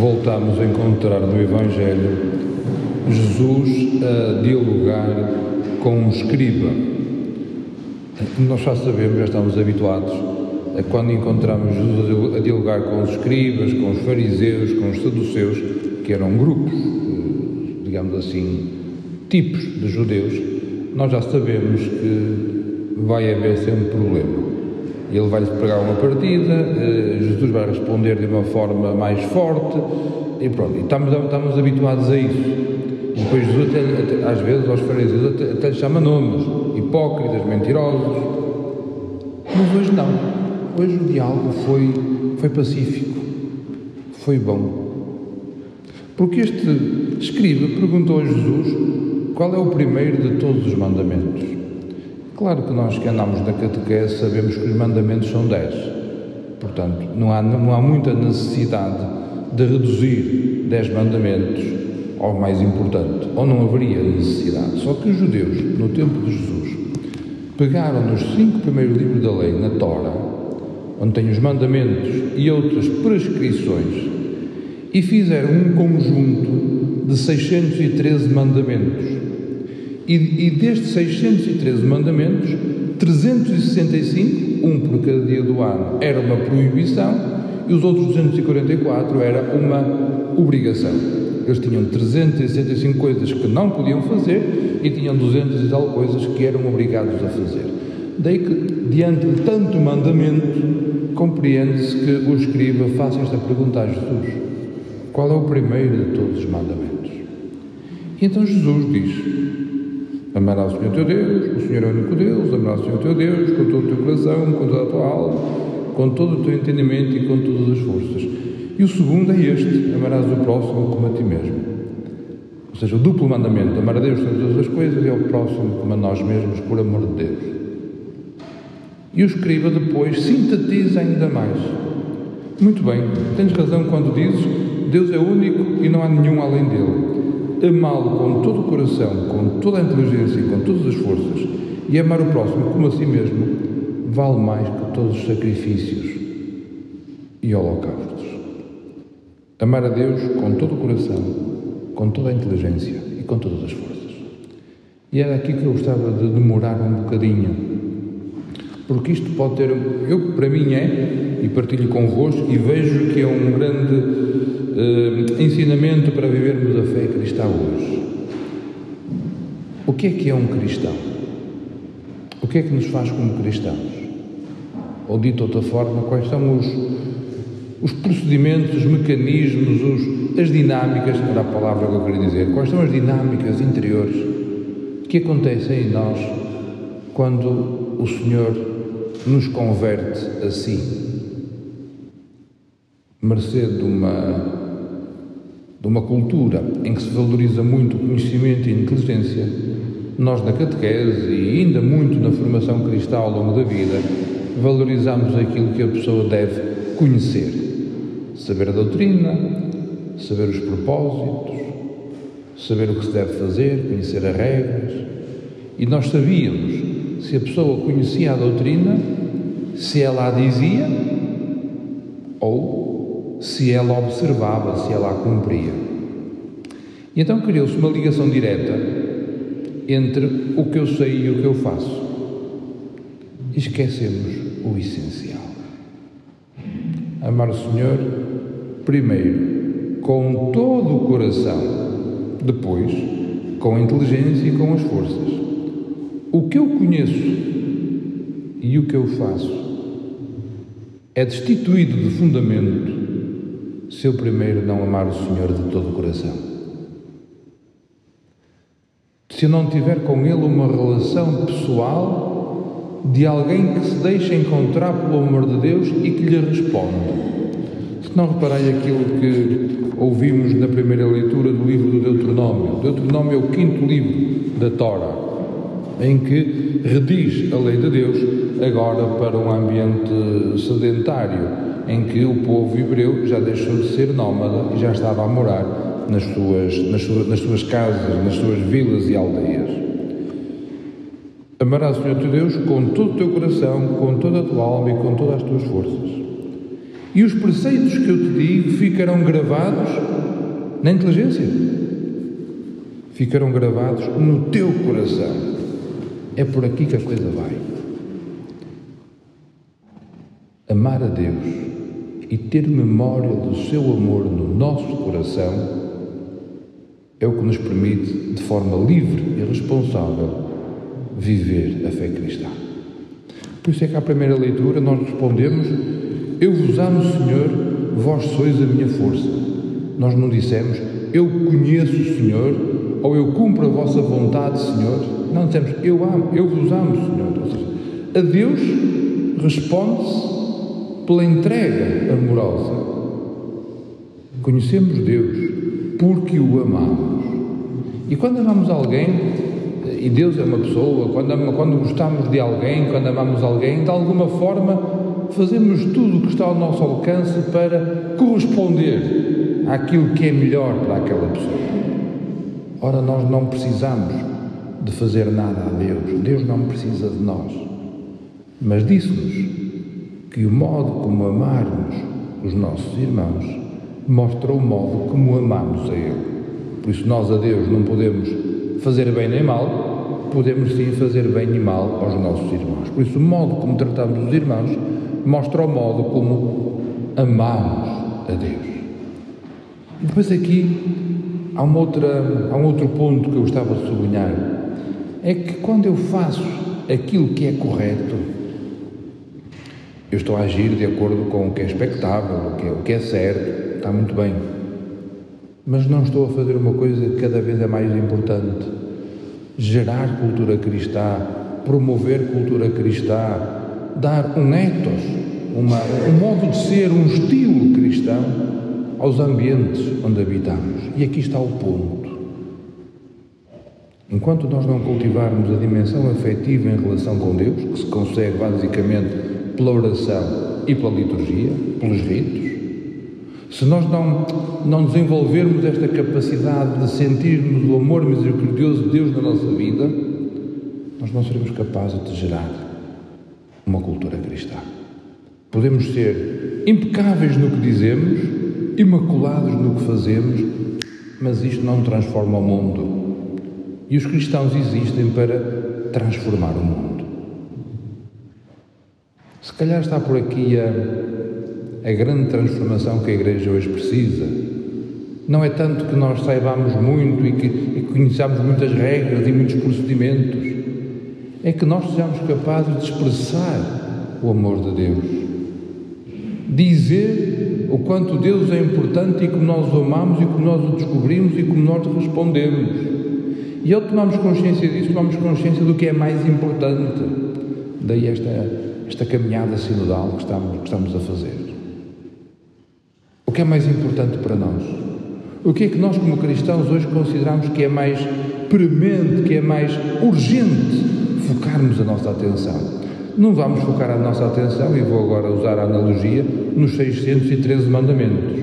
voltamos a encontrar no Evangelho Jesus a dialogar com um escriba. Nós já sabemos, já estamos habituados a quando encontramos Jesus a dialogar com os escribas, com os fariseus, com os saduceus, que eram grupos, digamos assim, tipos de judeus, nós já sabemos que vai haver sempre problema. Ele vai-lhe pregar uma partida, eh, Jesus vai responder de uma forma mais forte, e pronto, e estamos, estamos habituados a isso. E depois Jesus, até, até, às vezes, aos fariseus, até, até lhe chama nomes, hipócritas, mentirosos. Mas hoje não. Hoje o diálogo foi, foi pacífico, foi bom. Porque este escriba perguntou a Jesus qual é o primeiro de todos os mandamentos. Claro que nós que andamos na catequese sabemos que os mandamentos são dez. Portanto, não há, não há muita necessidade de reduzir dez mandamentos ao mais importante, ou não haveria necessidade. Só que os judeus, no tempo de Jesus, pegaram nos cinco primeiros livros da lei, na Tora, onde tem os mandamentos e outras prescrições, e fizeram um conjunto de 613 mandamentos. E, e destes 613 mandamentos, 365, um por cada dia do ano, era uma proibição e os outros 244 era uma obrigação. Eles tinham 365 coisas que não podiam fazer e tinham 200 e tal coisas que eram obrigados a fazer. Daí que, diante de tanto mandamento, compreende-se que o escriba faça esta pergunta a Jesus: Qual é o primeiro de todos os mandamentos? E então Jesus diz: Amarás o Senhor teu Deus, o Senhor é o único Deus, amarás o Senhor teu Deus com todo o teu coração, com toda a tua alma, com todo o teu entendimento e com todas as forças. E o segundo é este: amarás o próximo como a ti mesmo. Ou seja, o duplo mandamento, amar a Deus sobre todas as coisas e ao próximo como a nós mesmos, por amor de Deus. E o escriba depois sintetiza ainda mais. Muito bem, tens razão quando dizes Deus é único e não há nenhum além dele. Amá-lo com todo o coração, com toda a inteligência e com todas as forças, e amar o próximo como a si mesmo, vale mais que todos os sacrifícios e holocaustos. Amar a Deus com todo o coração, com toda a inteligência e com todas as forças. E era aqui que eu gostava de demorar um bocadinho, porque isto pode ter, eu para mim é, e partilho convosco, e vejo que é um grande uh, ensinamento para vivermos a fé cristã hoje. O que é que é um cristão? O que é que nos faz como cristãos? Ou dito de outra forma, quais são os, os procedimentos, os mecanismos, os, as dinâmicas, era a palavra que eu queria dizer, quais são as dinâmicas interiores que acontecem em nós quando o Senhor nos converte assim, mercê de uma, de uma cultura em que se valoriza muito o conhecimento e a inteligência, nós na catequese e ainda muito na formação cristã ao longo da vida, valorizamos aquilo que a pessoa deve conhecer, saber a doutrina, saber os propósitos, saber o que se deve fazer, conhecer as regras. E nós sabíamos se a pessoa conhecia a doutrina, se ela a dizia ou se ela observava, se ela a cumpria. E então criou-se uma ligação direta entre o que eu sei e o que eu faço. Esquecemos o essencial. Amar o Senhor, primeiro, com todo o coração, depois, com a inteligência e com as forças. O que eu conheço e o que eu faço é destituído de fundamento se eu primeiro não amar o Senhor de todo o coração. Se eu não tiver com Ele uma relação pessoal de alguém que se deixa encontrar pelo amor de Deus e que lhe responde. Se não reparai aquilo que ouvimos na primeira leitura do livro do Deuteronômio. Deuteronômio é o quinto livro da Torá, em que rediz a lei de Deus agora para um ambiente sedentário, em que o povo hebreu já deixou de ser nómada e já estava a morar nas suas, nas suas, nas suas casas, nas suas vilas e aldeias. Amarás o Senhor teu Deus com todo o teu coração, com toda a tua alma e com todas as tuas forças. E os preceitos que eu te digo ficarão gravados na inteligência, ficarão gravados no teu coração. É por aqui que a coisa vai. Amar a Deus e ter memória do seu amor no nosso coração é o que nos permite, de forma livre e responsável, viver a fé cristã. Por isso é que à primeira leitura nós respondemos: Eu vos amo, Senhor, vós sois a minha força. Nós não dissemos: Eu conheço o Senhor ou eu cumpro a vossa vontade, Senhor. Não dissemos: Eu amo, eu vos amo, Senhor. A Deus responde-se pela entrega amorosa. Conhecemos Deus porque o amamos. E quando amamos alguém, e Deus é uma pessoa, quando, quando gostamos de alguém, quando amamos alguém, de alguma forma fazemos tudo o que está ao nosso alcance para corresponder àquilo que é melhor para aquela pessoa. Ora, nós não precisamos de fazer nada a Deus, Deus não precisa de nós. Mas disse-nos que o modo como amarmos os nossos irmãos mostra o modo como amamos a Ele. Por isso, nós a Deus não podemos fazer bem nem mal, podemos sim fazer bem e mal aos nossos irmãos. Por isso, o modo como tratamos os irmãos mostra o modo como amamos a Deus. E depois aqui há, uma outra, há um outro ponto que eu gostava de sublinhar. É que quando eu faço aquilo que é correto, eu estou a agir de acordo com o que é expectável, o que é, o que é certo, está muito bem mas não estou a fazer uma coisa que cada vez é mais importante: gerar cultura cristã, promover cultura cristã, dar um ethos, uma, um modo de ser, um estilo cristão aos ambientes onde habitamos. E aqui está o ponto. Enquanto nós não cultivarmos a dimensão afetiva em relação com Deus, que se consegue basicamente pela oração e pela liturgia, pelos ritos, se nós não, não desenvolvermos esta capacidade de sentirmos o amor misericordioso de Deus na nossa vida, nós não seremos capazes de gerar uma cultura cristã. Podemos ser impecáveis no que dizemos, imaculados no que fazemos, mas isto não transforma o mundo. E os cristãos existem para transformar o mundo. Se calhar está por aqui a a grande transformação que a Igreja hoje precisa. Não é tanto que nós saibamos muito e que, e conheçamos muitas regras e muitos procedimentos, é que nós sejamos capazes de expressar o amor de Deus, dizer o quanto Deus é importante e como nós o amamos e como nós o descobrimos e como nós respondemos. E ao tomarmos consciência disso, tomamos consciência do que é mais importante. Daí esta, esta caminhada sinodal que estamos, que estamos a fazer. O que é mais importante para nós? O que é que nós, como cristãos, hoje consideramos que é mais premente, que é mais urgente focarmos a nossa atenção? Não vamos focar a nossa atenção, e vou agora usar a analogia, nos 613 mandamentos.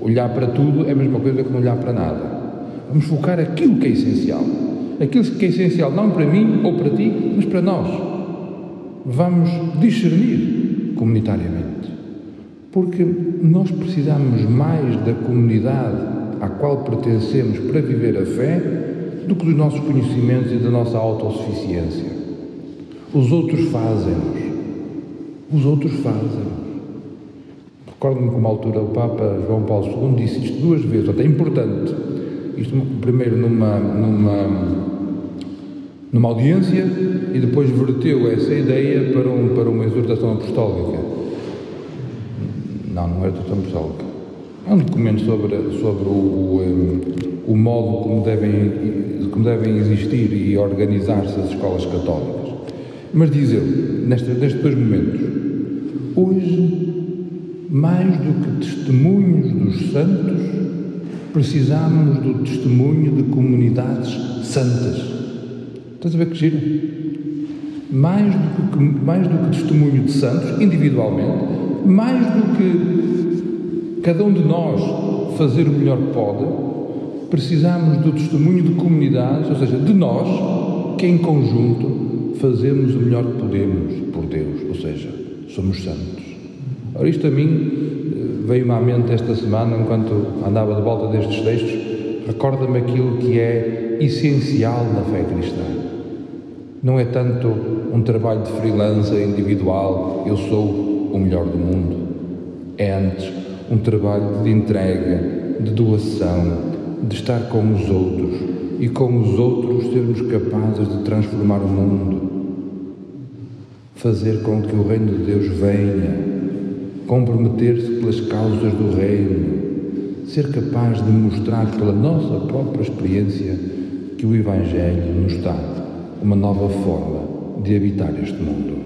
Olhar para tudo é a mesma coisa que não olhar para nada. Vamos focar aquilo que é essencial. Aquilo que é essencial não para mim ou para ti, mas para nós. Vamos discernir comunitariamente. Porque nós precisamos mais da comunidade à qual pertencemos para viver a fé do que dos nossos conhecimentos e da nossa autossuficiência. Os outros fazem-nos. Os outros fazem-nos. Recordo-me que uma altura o Papa João Paulo II disse isto duas vezes, até importante. Isto primeiro numa, numa, numa audiência e depois verteu essa ideia para, um, para uma exortação apostólica. Não, não é do Pessoal. É um documento sobre, sobre o, o, o, modo como devem, como devem existir e organizar-se as escolas católicas. Mas diz ele, nestes, nestes dois momentos, hoje, mais do que testemunhos dos santos, precisamos do testemunho de comunidades santas. Estás a ver que gira? Mais do que, mais do que testemunho de santos, individualmente, mais do que cada um de nós fazer o melhor que pode, precisamos do testemunho de comunidades, ou seja, de nós, que em conjunto fazemos o melhor que podemos por Deus, ou seja, somos santos. Ora, isto a mim eh, veio-me à mente esta semana, enquanto andava de volta destes textos, recorda-me aquilo que é essencial na fé cristã. Não é tanto um trabalho de freelancer individual, eu sou o melhor do mundo. É antes um trabalho de entrega, de doação, de estar com os outros e com os outros sermos capazes de transformar o mundo, fazer com que o reino de Deus venha comprometer-se pelas causas do reino, ser capaz de mostrar pela nossa própria experiência que o Evangelho nos dá uma nova forma de habitar este mundo.